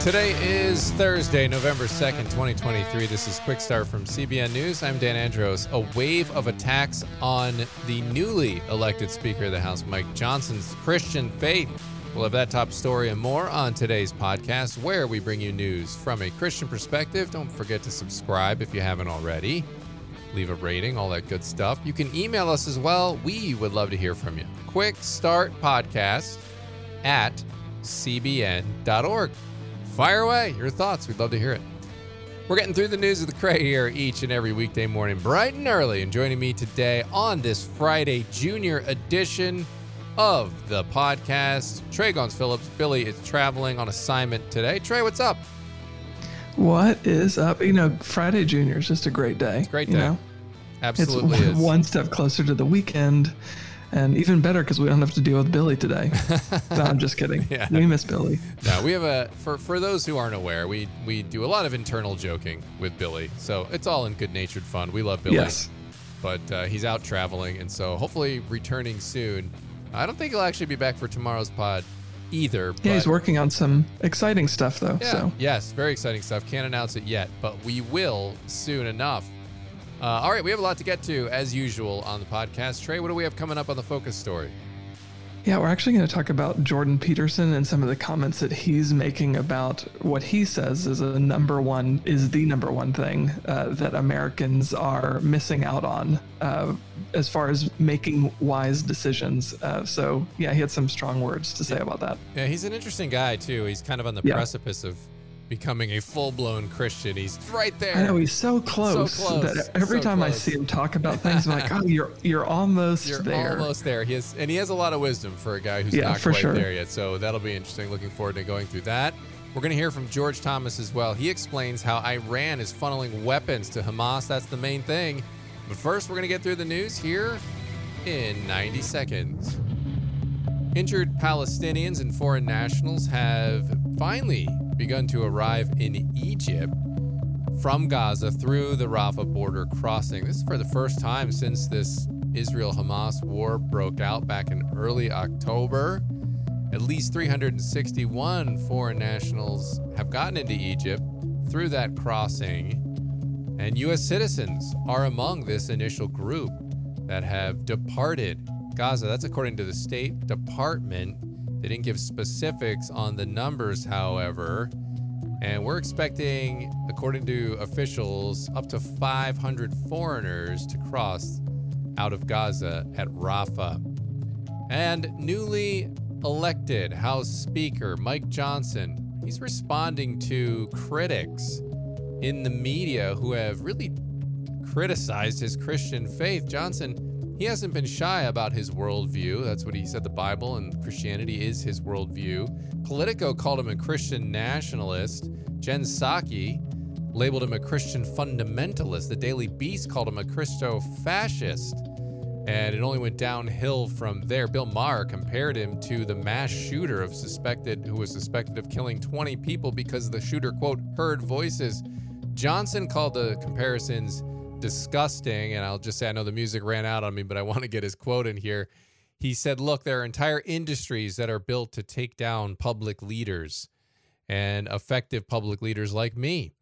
Today is Thursday, November 2nd, 2023. This is Quick Start from CBN News. I'm Dan Andros. A wave of attacks on the newly elected Speaker of the House, Mike Johnson's Christian faith. We'll have that top story and more on today's podcast, where we bring you news from a Christian perspective. Don't forget to subscribe if you haven't already. Leave a rating, all that good stuff. You can email us as well. We would love to hear from you. Quick Start Podcast at cbn.org. Fire away your thoughts. We'd love to hear it. We're getting through the news of the Cray here each and every weekday morning, bright and early. And joining me today on this Friday Junior edition of the podcast, Trey Goins-Phillips. Billy is traveling on assignment today. Trey, what's up? What is up? You know, Friday Junior is just a great day. Great you day. know? Absolutely it's is. one step closer to the weekend, and even better because we don't have to deal with Billy today. no, I'm just kidding. Yeah. We miss Billy. No, we have a for for those who aren't aware, we we do a lot of internal joking with Billy, so it's all in good natured fun. We love Billy, Yes. but uh, he's out traveling, and so hopefully returning soon. I don't think he'll actually be back for tomorrow's pod either. Yeah, he's working on some exciting stuff though. Yeah. So Yes, very exciting stuff. Can't announce it yet, but we will soon enough. Uh, all right, we have a lot to get to as usual on the podcast. Trey, what do we have coming up on the focus story? yeah, we're actually going to talk about Jordan Peterson and some of the comments that he's making about what he says is a number one is the number one thing uh, that Americans are missing out on uh, as far as making wise decisions. Uh, so yeah, he had some strong words to say about that. Yeah, he's an interesting guy too. He's kind of on the Yeah. precipice of becoming a full-blown Christian. He's right there. I know he's so close, So close, that every so time I see him talk about things, I'm like, oh, you're you're almost You're there. almost there. He has, and he has a lot of wisdom for a guy who's Yeah, not quite sure. there yet. So that'll be interesting. Looking forward to going through that. We're going to hear from George Thomas as well. He explains how Iran is funneling weapons to Hamas. That's the main thing. But first, we're going to get through the news here in 90 seconds. Injured Palestinians and foreign nationals have finally begun to arrive in Egypt from Gaza through the Rafah border crossing. This is for the first time since this Israel Hamas war broke out back in early October. At least 361 foreign nationals have gotten into Egypt through that crossing. And U.S. citizens are among this initial group that have departed Gaza. That's according to the State Department. They didn't give specifics on the numbers, however. And we're expecting, according to officials, up to 500 foreigners to cross out of Gaza at Rafah. And newly elected House Speaker Mike Johnson, he's responding to critics in the media who have really criticized his Christian faith. Johnson, he hasn't been shy about his worldview. That's what he said the Bible and Christianity is his worldview. Politico called him a Christian nationalist. Jen Psaki labeled him a Christian fundamentalist. The Daily Beast called him a Christo fascist. And it only went downhill from there. Bill Maher compared him to the mass shooter of suspected who was suspected of killing 20 people because the shooter quote heard voices. Johnson called the comparisons disgusting, and I'll just say I know the music ran out on me, but I want to get his quote in here. He said, "Look, there are entire industries that are built to take down public leaders and effective public leaders like me.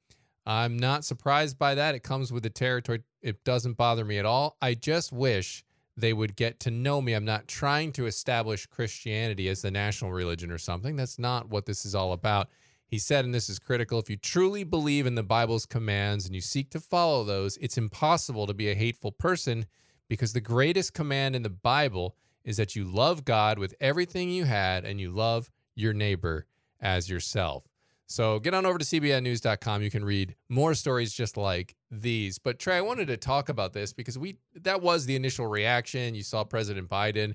I'm not surprised by that. It comes with the territory. It doesn't bother me at all. I just wish they would get to know me. I'm not trying to establish Christianity as the national religion or something. That's not what this is all about. He said, and this is critical if you truly believe in the Bible's commands and you seek to follow those, it's impossible to be a hateful person because the greatest command in the Bible is that you love God with everything you had and you love your neighbor as yourself. So get on over to cbnnews.com. You can read more stories just like these. But Trey, I wanted to talk about this because we that was the initial reaction. You saw President Biden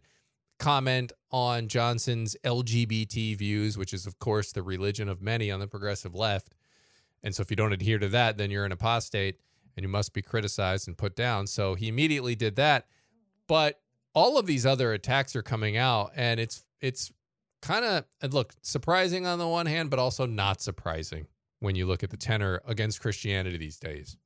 comment on Johnson's LGBT views, which is of course the religion of many on the progressive left. And so if you don't adhere to that, then you're an apostate and you must be criticized and put down. So he immediately did that. But all of these other attacks are coming out and it's it's kind of look surprising on the one hand but also not surprising when you look at the tenor against christianity these days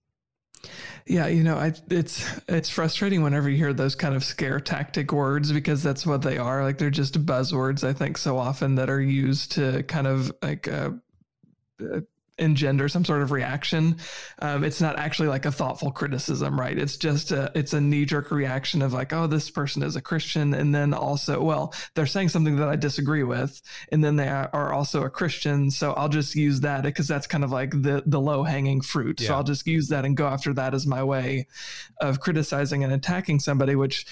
Yeah, you know, I, it's it's frustrating whenever you hear those kind of scare tactic words because that's what they are. Like they're just buzzwords. I think so often that are used to kind of like uh, uh engender some sort of reaction. Um, it's not actually like a thoughtful criticism, right? It's just a it's a knee jerk reaction of like, oh, this person is a Christian, and then also, well, they're saying something that I disagree with, and then they are also a Christian, so I'll just use that because that's kind of like the the low hanging fruit. Yeah. So I'll just use that and go after that as my way of criticizing and attacking somebody. Which,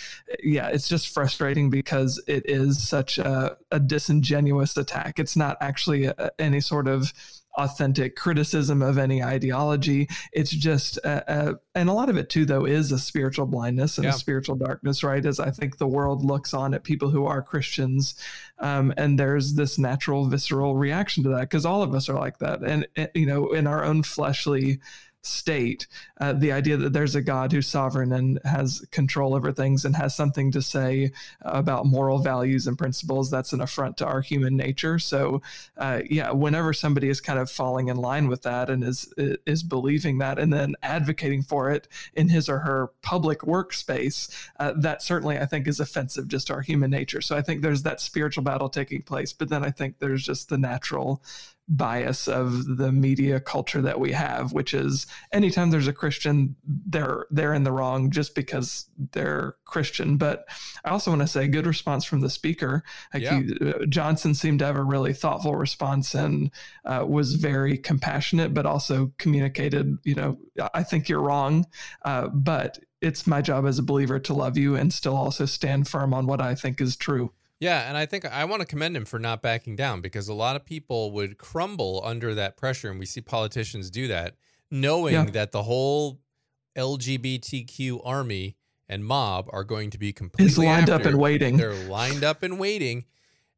yeah, it's just frustrating because it is such a, a disingenuous attack. It's not actually a, any sort of authentic criticism of any ideology. It's just, uh, uh, and a lot of it too, though, is a spiritual blindness and yeah. a spiritual darkness, right? As I think the world looks on at people who are Christians, um, and there's this natural, visceral reaction to that because all of us are like that, and you know, in our own fleshly state. Uh, the idea that there's a God who's sovereign and has control over things and has something to say about moral values and principles, that's an affront to our human nature. So, uh, yeah, whenever somebody is kind of falling in line with that and is is believing that and then advocating for it in his or her public workspace, uh, that certainly I think is offensive just to our human nature. So I think there's that spiritual battle taking place, but then I think there's just the natural bias of the media culture that we have, which is anytime there's a Christian, they're they're in the wrong just because they're Christian. But I also want to say, good response from the speaker. Like yeah. he, uh, Johnson seemed to have a really thoughtful response and uh, was very compassionate, but also communicated. You know, I think you're wrong, uh, but it's my job as a believer to love you and still also stand firm on what I think is true. Yeah, and I think I want to commend him for not backing down because a lot of people would crumble under that pressure, and we see politicians do that, knowing yeah. that the whole LGBTQ army and mob are going to be completely He's lined after. up and waiting. They're lined up and waiting.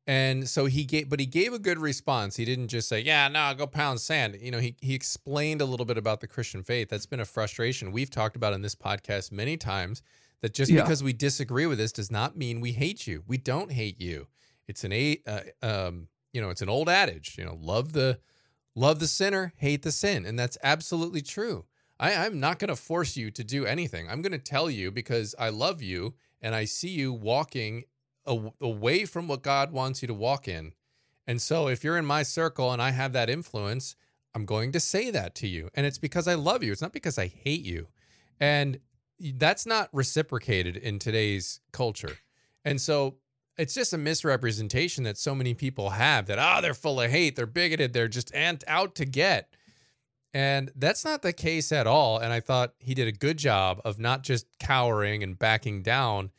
And so he gave, but he gave a good response. He didn't just say, "Yeah, no, go pound sand." You know, he he explained a little bit about the Christian faith. That's been a frustration we've talked about in this podcast many times that just yeah. because we disagree with this does not mean we hate you. We don't hate you. It's an a uh, um, you know, it's an old adage. You know, love the love the sinner, hate the sin, and that's absolutely true. I, I'm not going to force you to do anything. I'm going to tell you because I love you and I see you walking a, away from what God wants you to walk in. And so if you're in my circle and I have that influence, I'm going to say that to you. And it's because I love you. It's not because I hate you. And that's not reciprocated in today's culture. And so it's just a misrepresentation that so many people have that, ah, oh, they're full of hate, they're bigoted, they're just ant- out to get. And that's not the case at all. And I thought he did a good job of not just cowering and backing down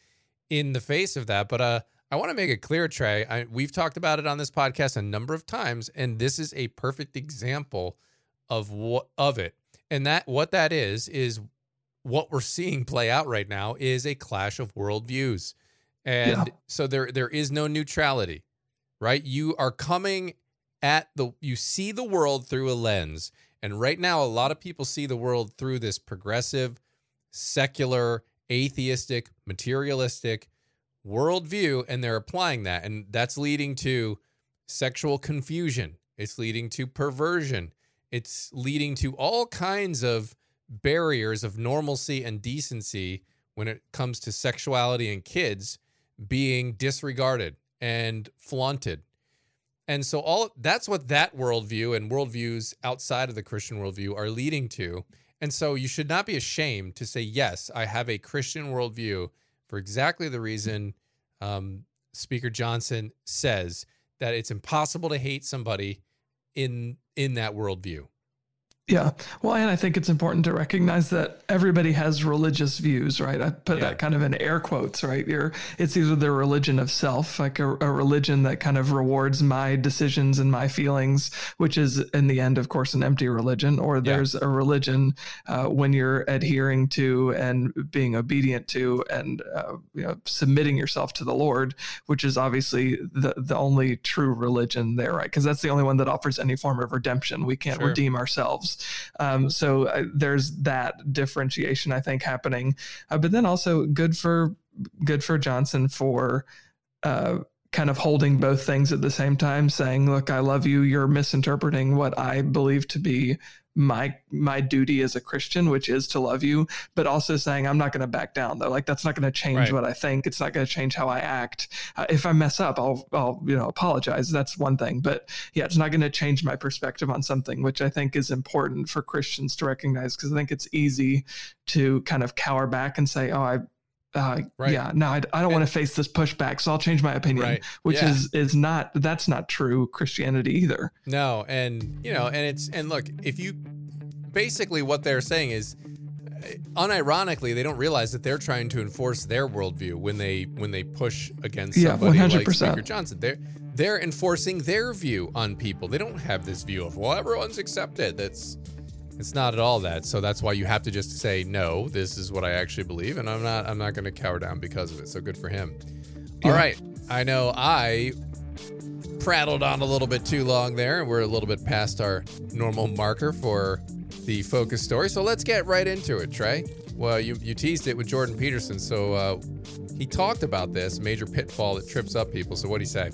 in the face of that. But uh, I want to make it clear, Trey. I, we've talked about it on this podcast a number of times, and this is a perfect example of what of it. And that what that is is what we're seeing play out right now is a clash of worldviews. And yeah. so there there is no neutrality, right? You are coming at the you see the world through a lens. And right now, a lot of people see the world through this progressive, secular, atheistic, materialistic worldview, and they're applying that. And that's leading to sexual confusion. It's leading to perversion. It's leading to all kinds of barriers of normalcy and decency when it comes to sexuality and kids being disregarded and flaunted. And so all that's what that worldview and worldviews outside of the Christian worldview are leading to. And so you should not be ashamed to say, yes, I have a Christian worldview for exactly the reason um, Speaker Johnson says that it's impossible to hate somebody in in that worldview. Yeah. Well, and I think it's important to recognize that everybody has religious views, right? I put yeah. that kind of in air quotes, right? You're, it's either the religion of self, like a, a, religion that kind of rewards my decisions and my feelings, which is in the end, of course, an empty religion, or there's yeah. a religion uh, when you're adhering to and being obedient to and uh, you know, submitting yourself to the Lord, which is obviously the, the only true religion there, right? Because that's the only one that offers any form of redemption. We can't sure. redeem ourselves. Um, so uh, there's that differentiation I think happening, uh, but then also good for good for Johnson for uh, kind of holding both things at the same time, saying, "Look, I love you. You're misinterpreting what I believe to be my my duty as a Christian, which is to love you, but also saying I'm not going to back down. Though, like that's not going to change right. what I think. It's not going to change how I act. Uh, if I mess up, I'll I'll you know apologize. That's one thing, but yeah, it's not going to change my perspective on something, which I think is important for Christians to recognize because I think it's easy to kind of cower back and say, oh, I uh, right. yeah, no, I, I don't want to face this pushback, so I'll change my opinion, right. which yeah. is is not that's not true Christianity either. No, and you know, and it's and look, if you basically what they're saying is uh, unironically they don't realize that they're trying to enforce their worldview when they when they push against yeah, somebody 100%. like Speaker Johnson. They're they're enforcing their view on people. They don't have this view of well everyone's accepted. That's it's not at all that. So that's why you have to just say no. This is what I actually believe, and I'm not. I'm not going to cower down because of it. So good for him. Yeah. All right. I know I prattled on a little bit too long there. and We're a little bit past our normal marker for the focus story. So let's get right into it, Trey. Well, you, you teased it with Jordan Peterson. So uh, he talked about this major pitfall that trips up people. So what do you say?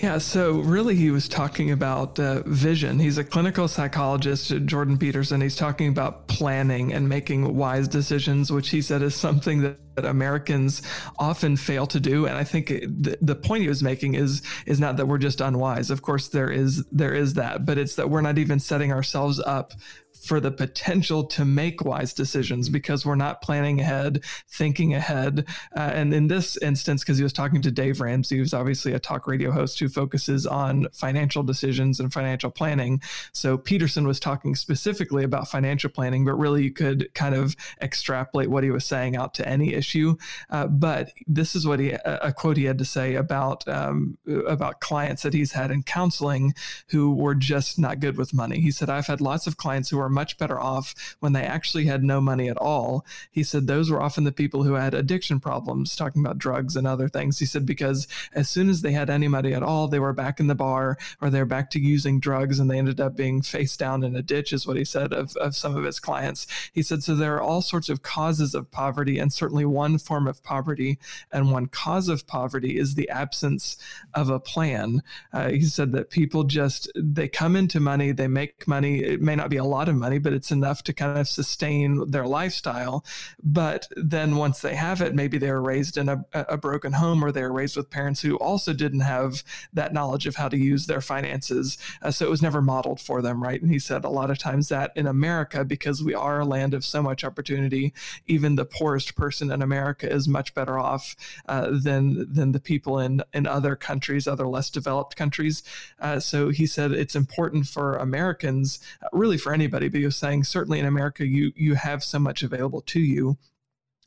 Yeah, so really, he was talking about uh, vision. He's a clinical psychologist, Jordan Peterson. He's talking about planning and making wise decisions, which he said is something that, that Americans often fail to do. And I think the, the point he was making is is not that we're just unwise. Of course, there is there is that, but it's that we're not even setting ourselves up for the potential to make wise decisions because we're not planning ahead, thinking ahead. Uh, and in this instance, because he was talking to Dave Ramsey, who's obviously a talk radio host who focuses on financial decisions and financial planning. So Peterson was talking specifically about financial planning, but really you could kind of extrapolate what he was saying out to any issue. Uh, but this is what he a quote he had to say about um, about clients that he's had in counseling who were just not good with money. He said, "I've had lots of clients who are much better off when they actually had no money at all. He said those were often the people who had addiction problems, talking about drugs and other things. He said because as soon as they had any money at all, they were back in the bar or they're back to using drugs and they ended up being face down in a ditch, is what he said of, of some of his clients. He said, so there are all sorts of causes of poverty, and certainly one form of poverty and one cause of poverty is the absence of a plan. Uh, he said that people just, they come into money, they make money. It may not be a lot of money but it's enough to kind of sustain their lifestyle. But then once they have it, maybe they were raised in a, a broken home or they were raised with parents who also didn't have that knowledge of how to use their finances. Uh, so it was never modeled for them, right? And he said a lot of times that in America, because we are a land of so much opportunity, even the poorest person in America is much better off uh, than than the people in in other countries, other less developed countries. Uh, so he said it's important for Americans, uh, really for anybody, he was saying certainly in America you you have so much available to you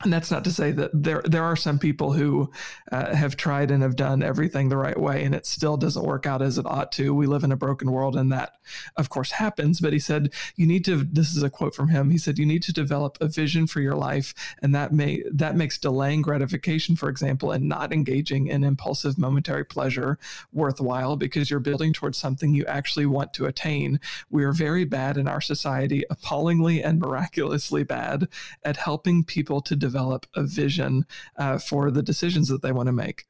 and that's not to say that there there are some people who uh, have tried and have done everything the right way and it still doesn't work out as it ought to. We live in a broken world and that of course happens. But he said you need to this is a quote from him he said you need to develop a vision for your life and that may that makes delaying gratification for example and not engaging in impulsive momentary pleasure worthwhile because you're building towards something you actually want to attain. We are very bad in our society appallingly and miraculously bad at helping people to develop develop a vision uh, for the decisions that they want to make.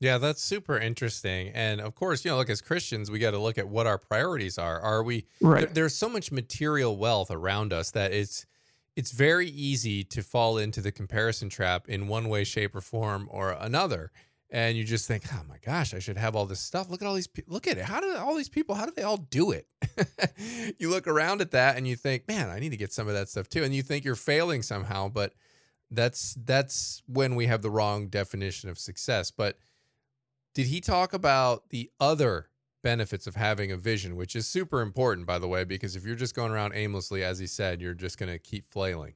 Yeah, that's super interesting. And of course, you know, look, as Christians, we got to look at what our priorities are. Are we, right. There, there's so much material wealth around us that it's, it's very easy to fall into the comparison trap in one way, shape, or form or another. And you just think, oh my gosh, I should have all this stuff. Look at all these people. Look at it. How do all these people, how do they all do it? you look around at that and you think, man, I need to get some of that stuff too. And you think you're failing somehow. But that's that's when we have the wrong definition of success. But did he talk about the other benefits of having a vision, which is super important, by the way, because if you're just going around aimlessly, as he said, you're just going to keep flailing.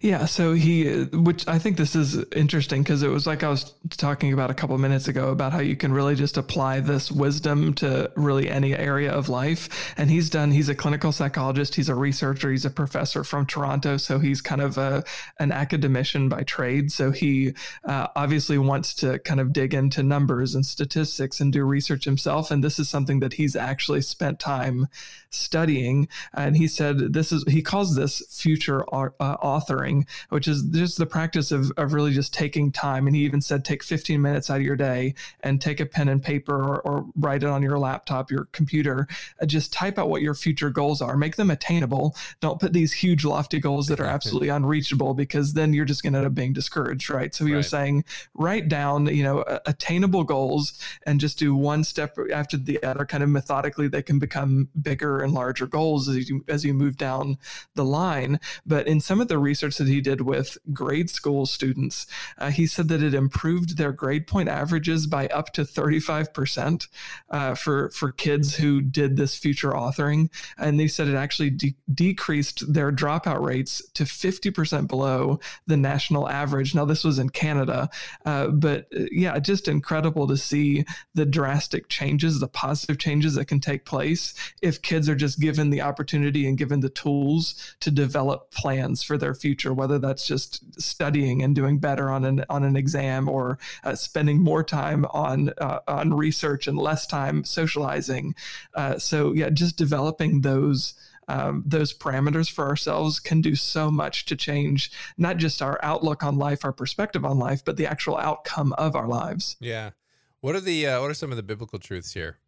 Yeah, so he, which I think this is interesting because it was like I was talking about a couple minutes ago about how you can really just apply this wisdom to really any area of life. And he's done, he's a clinical psychologist, he's a researcher, he's a professor from Toronto. So he's kind of a, an academician by trade. So he uh, obviously wants to kind of dig into numbers and statistics and do research himself. And this is something that he's actually spent time studying. And he said this is, he calls this future uh, authoring, which is just the practice of, of really just taking time. And he even said, take 15 minutes out of your day and take a pen and paper or, or write it on your laptop, your computer. Uh, just type out what your future goals are, make them attainable. Don't put these huge, lofty goals that are absolutely unreachable because then you're just going to end up being discouraged, right? So he right. was saying, write down, you know, attainable goals and just do one step after the other, kind of methodically. They can become bigger and larger goals as you as you move down the line. But in some of the research that he did with grade school students, uh, he said that it improved their grade point averages by up to 35% uh, for for kids who did this future authoring, and they said it actually de- decreased their dropout rates to 50% below the national average. Now this was in Canada, uh, but uh, yeah, just incredible to see the drastic changes, the positive changes that can take place if kids are just given the opportunity and given the tools to develop plans for their future, whether that's just studying and doing better on an on an exam or uh, spending more time on uh, on research and less time socializing. Uh, so yeah, just developing those. Um, those parameters for ourselves can do so much to change not just our outlook on life, our perspective on life, but the actual outcome of our lives. Yeah. What are the uh, what are some of the biblical truths here?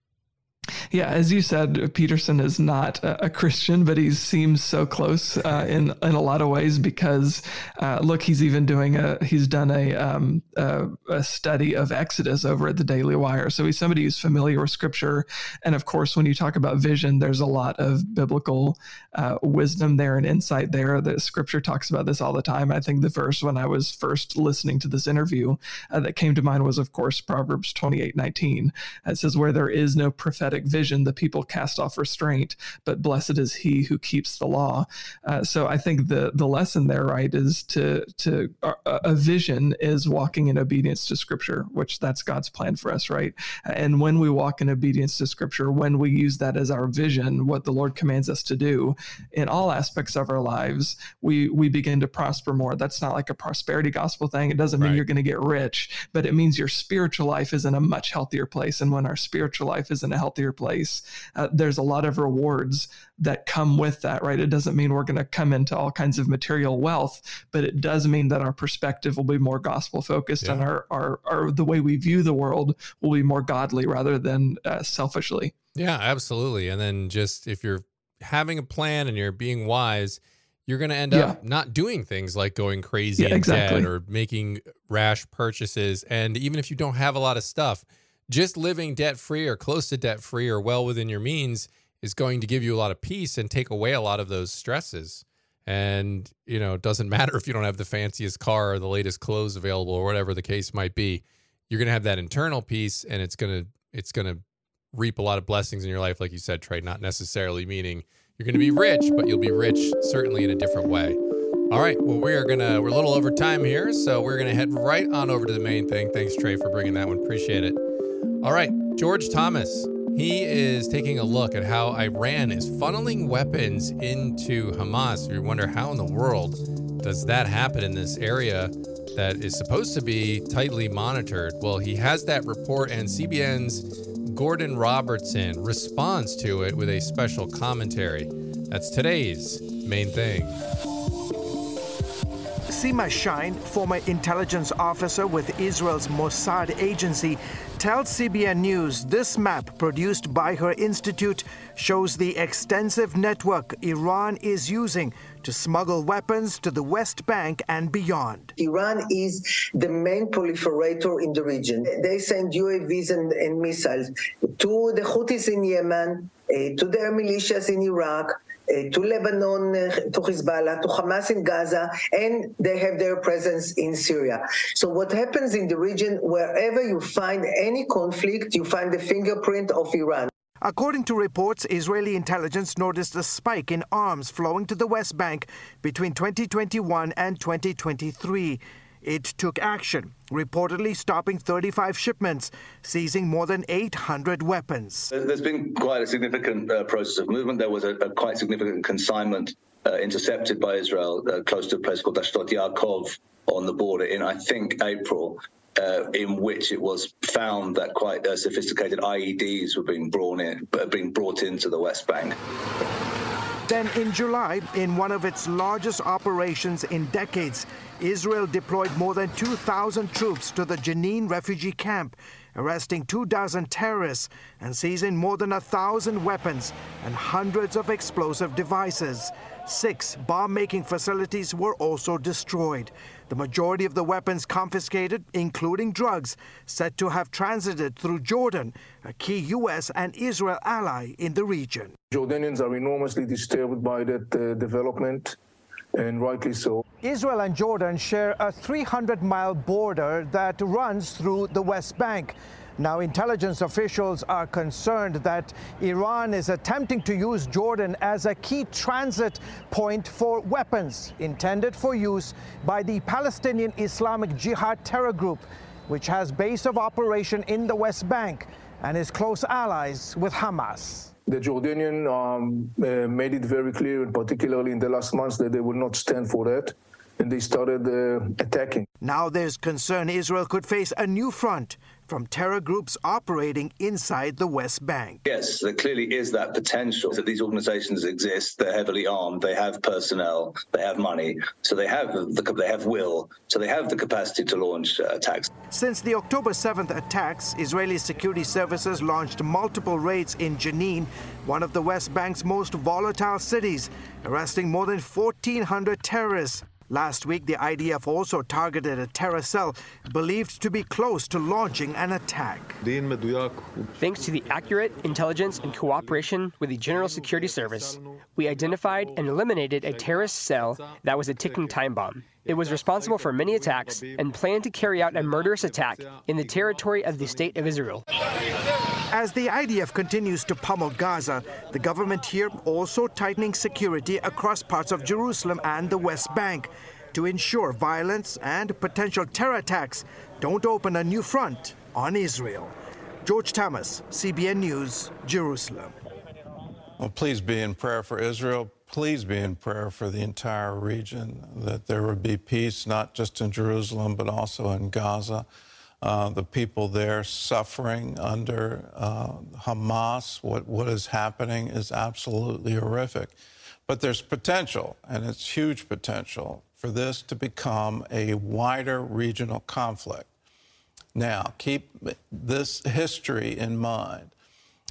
Yeah, as you said, Peterson is not a, Christian, but he seems so close uh, in in a lot of ways because uh, look, he's even doing a he's done a, um, a, a study of Exodus over at the Daily Wire, so he's somebody who's familiar with Scripture, and of course, when you talk about vision, there's a lot of biblical uh, wisdom there and insight there. The Scripture talks about this all the time. I think the verse when I was first listening to this interview uh, that came to mind was, of course, Proverbs twenty eight nineteen. It says, "Where there is no prophetic." Prophetic vision, the people cast off restraint, but blessed is he who keeps the law. Uh, so I think the the lesson there, right, is to to uh, a vision is walking in obedience to Scripture, which that's God's plan for us, right? And when we walk in obedience to Scripture, when we use that as our vision, what the Lord commands us to do in all aspects of our lives, we we begin to prosper more. That's not like a prosperity gospel thing. It doesn't mean right. you're going to get rich, but it means your spiritual life is in a much healthier place. And when our spiritual life is in a healthier place, uh, there's a lot of rewards that come with that, right? It doesn't mean we're going to come into all kinds of material wealth, but it does mean that our perspective will be more gospel focused yeah. and our, our, our, the way we view the world will be more godly rather than uh, selfishly. Yeah, absolutely. And then just if you're having a plan and you're being wise, you're going to end yeah. up not doing things like going crazy yeah, exactly. or making rash purchases. And even if you don't have a lot of stuff, just living debt free or close to debt free or well within your means is going to give you a lot of peace and take away a lot of those stresses. And, you know, it doesn't matter if you don't have the fanciest car or the latest clothes available or whatever the case might be. You're going to have that internal peace and it's going to it's going to reap a lot of blessings in your life like you said, Trey, not necessarily meaning you're going to be rich, but you'll be rich certainly in a different way. All right. Well, we are gonna we're a little over time here, so we're gonna head right on over to the main thing. Thanks, Trey, for bringing that one. Appreciate it. All right, George Thomas. He is taking a look at how Iran is funneling weapons into Hamas. You wonder how in the world does that happen in this area that is supposed to be tightly monitored, well, he has that report, and CBN's Gordon Robertson responds to it with a special commentary. That's today's main thing. Sima Shine, former intelligence officer with Israel's Mossad agency, tells CBN News this map produced by her institute shows the extensive network Iran is using to smuggle weapons to the West Bank and beyond. Iran is the main proliferator in the region. They send UAVs and, and missiles to the Houthis in Yemen, uh, to their militias in Iraq, to Lebanon, to Hezbollah, to Hamas in Gaza, and they have their presence in Syria. So what happens in the region, wherever you find any conflict, you find the fingerprint of Iran. According to reports, Israeli intelligence noticed a spike in arms flowing to the West Bank between 2021 and 2023. It took action, reportedly stopping 35 shipments, seizing more than 800 weapons. There's been quite a significant uh, process of movement. There was a, a quite significant consignment uh, intercepted by Israel uh, close to a place called Ashdod Yaakov on the border in, I think, April. Uh, in which it was found that quite uh, sophisticated IEDs were being brought in, being brought into the West Bank. Then in July, in one of its largest operations in decades, Israel deployed more than 2,000 troops to the Jenin refugee camp, arresting two dozen terrorists and seizing more than a thousand weapons and hundreds of explosive devices. Six bomb making facilities were also destroyed. The majority of the weapons confiscated, including drugs, said to have transited through Jordan, a key U.S. and Israel ally in the region. Jordanians are enormously disturbed by that uh, development, and rightly so. Israel and Jordan share a 300 mile border that runs through the West Bank. Now, intelligence officials are concerned that Iran is attempting to use Jordan as a key transit point for weapons intended for use by the Palestinian Islamic Jihad terror group, which has base of operation in the West Bank and is close allies with Hamas. The Jordanian um, uh, made it very clear, particularly in the last months, that they will not stand for that and they started uh, attacking. Now there's concern Israel could face a new front from terror groups operating inside the West Bank. Yes, there clearly is that potential that these organizations exist. They're heavily armed. They have personnel. They have money. So they have the, they have will. So they have the capacity to launch uh, attacks. Since the October 7th attacks, Israeli security services launched multiple raids in Jenin, one of the West Bank's most volatile cities, arresting more than 1,400 terrorists. Last week, the IDF also targeted a terror cell believed to be close to launching an attack. Thanks to the accurate intelligence and cooperation with the General Security Service, we identified and eliminated a terrorist cell that was a ticking time bomb. It was responsible for many attacks and planned to carry out a murderous attack in the territory of the State of Israel. As the IDF continues to pummel Gaza, the government here also tightening security across parts of Jerusalem and the West Bank to ensure violence and potential terror attacks don't open a new front on Israel. George Thomas, CBN News, Jerusalem. Well, please be in prayer for Israel please be in prayer for the entire region, that there would be peace, not just in Jerusalem, but also in Gaza. Uh, the people there suffering under uh, Hamas, what, what is happening is absolutely horrific. But there's potential, and it's huge potential, for this to become a wider regional conflict. Now, keep this history in mind.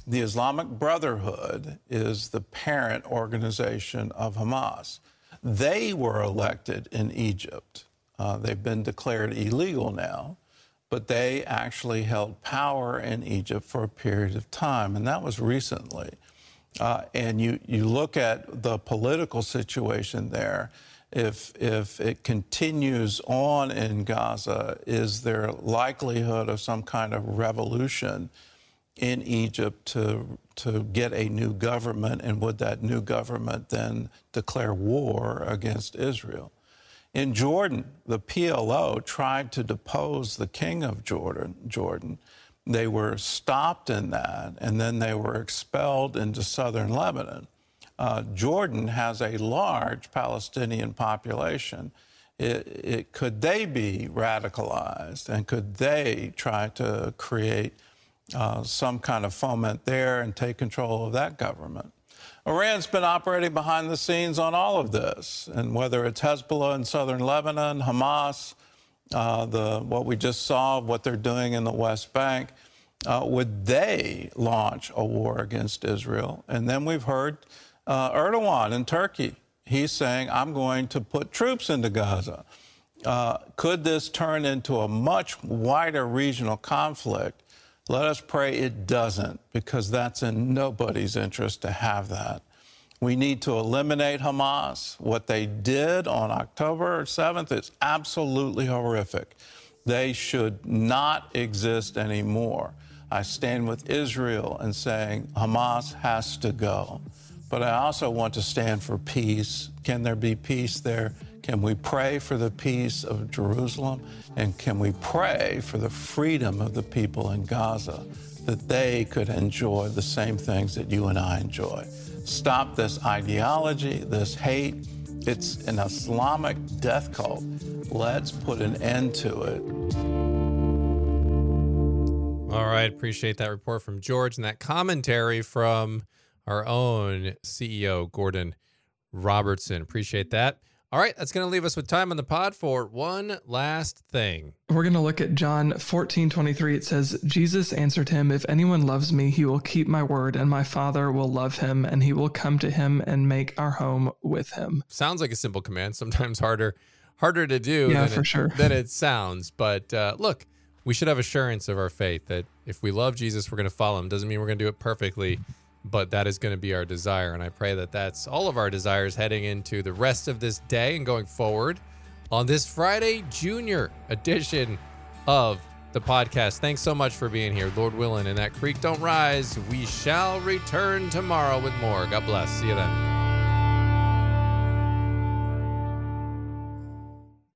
The Islamic Brotherhood is the parent organization of Hamas. They were elected in Egypt. Uh, they've been declared illegal now, but they actually held power in Egypt for a period of time, and that was recently. Uh, and you, you look at the political situation there. If, if it continues on in Gaza, is there likelihood of some kind of revolution? In Egypt to, to get a new government, and would that new government then declare war against Israel? In Jordan, the PLO tried to depose the king of Jordan. Jordan. They were stopped in that, and then they were expelled into southern Lebanon. Uh, Jordan has a large Palestinian population. It, it, could they be radicalized, and could they try to create uh, some kind of foment there and take control of that government. Iran's been operating behind the scenes on all of this, and whether it's Hezbollah in southern Lebanon, Hamas, uh, the what we just saw, what they're doing in the West Bank, uh, would they launch a war against Israel? And then we've heard uh, Erdogan in Turkey. He's saying, "I'm going to put troops into Gaza." Uh, could this turn into a much wider regional conflict? Let us pray it doesn't, because that's in nobody's interest to have that. We need to eliminate Hamas. What they did on October 7th is absolutely horrific. They should not exist anymore. I stand with Israel in saying Hamas has to go. But I also want to stand for peace. Can there be peace there? Can we pray for the peace of Jerusalem? And can we pray for the freedom of the people in Gaza that they could enjoy the same things that you and I enjoy? Stop this ideology, this hate. It's an Islamic death cult. Let's put an end to it. All right. Appreciate that report from George and that commentary from our own CEO, Gordon Robertson. Appreciate that. All right, that's going to leave us with time on the pod for one last thing. We're going to look at John 14 23. It says, Jesus answered him, If anyone loves me, he will keep my word, and my Father will love him, and he will come to him and make our home with him. Sounds like a simple command, sometimes harder harder to do yeah, than, for it, sure. than it sounds. But uh, look, we should have assurance of our faith that if we love Jesus, we're going to follow him. Doesn't mean we're going to do it perfectly but that is going to be our desire. And I pray that that's all of our desires heading into the rest of this day and going forward on this Friday Junior edition of the podcast. Thanks so much for being here. Lord willing, and that creek don't rise. We shall return tomorrow with more. God bless. See you then.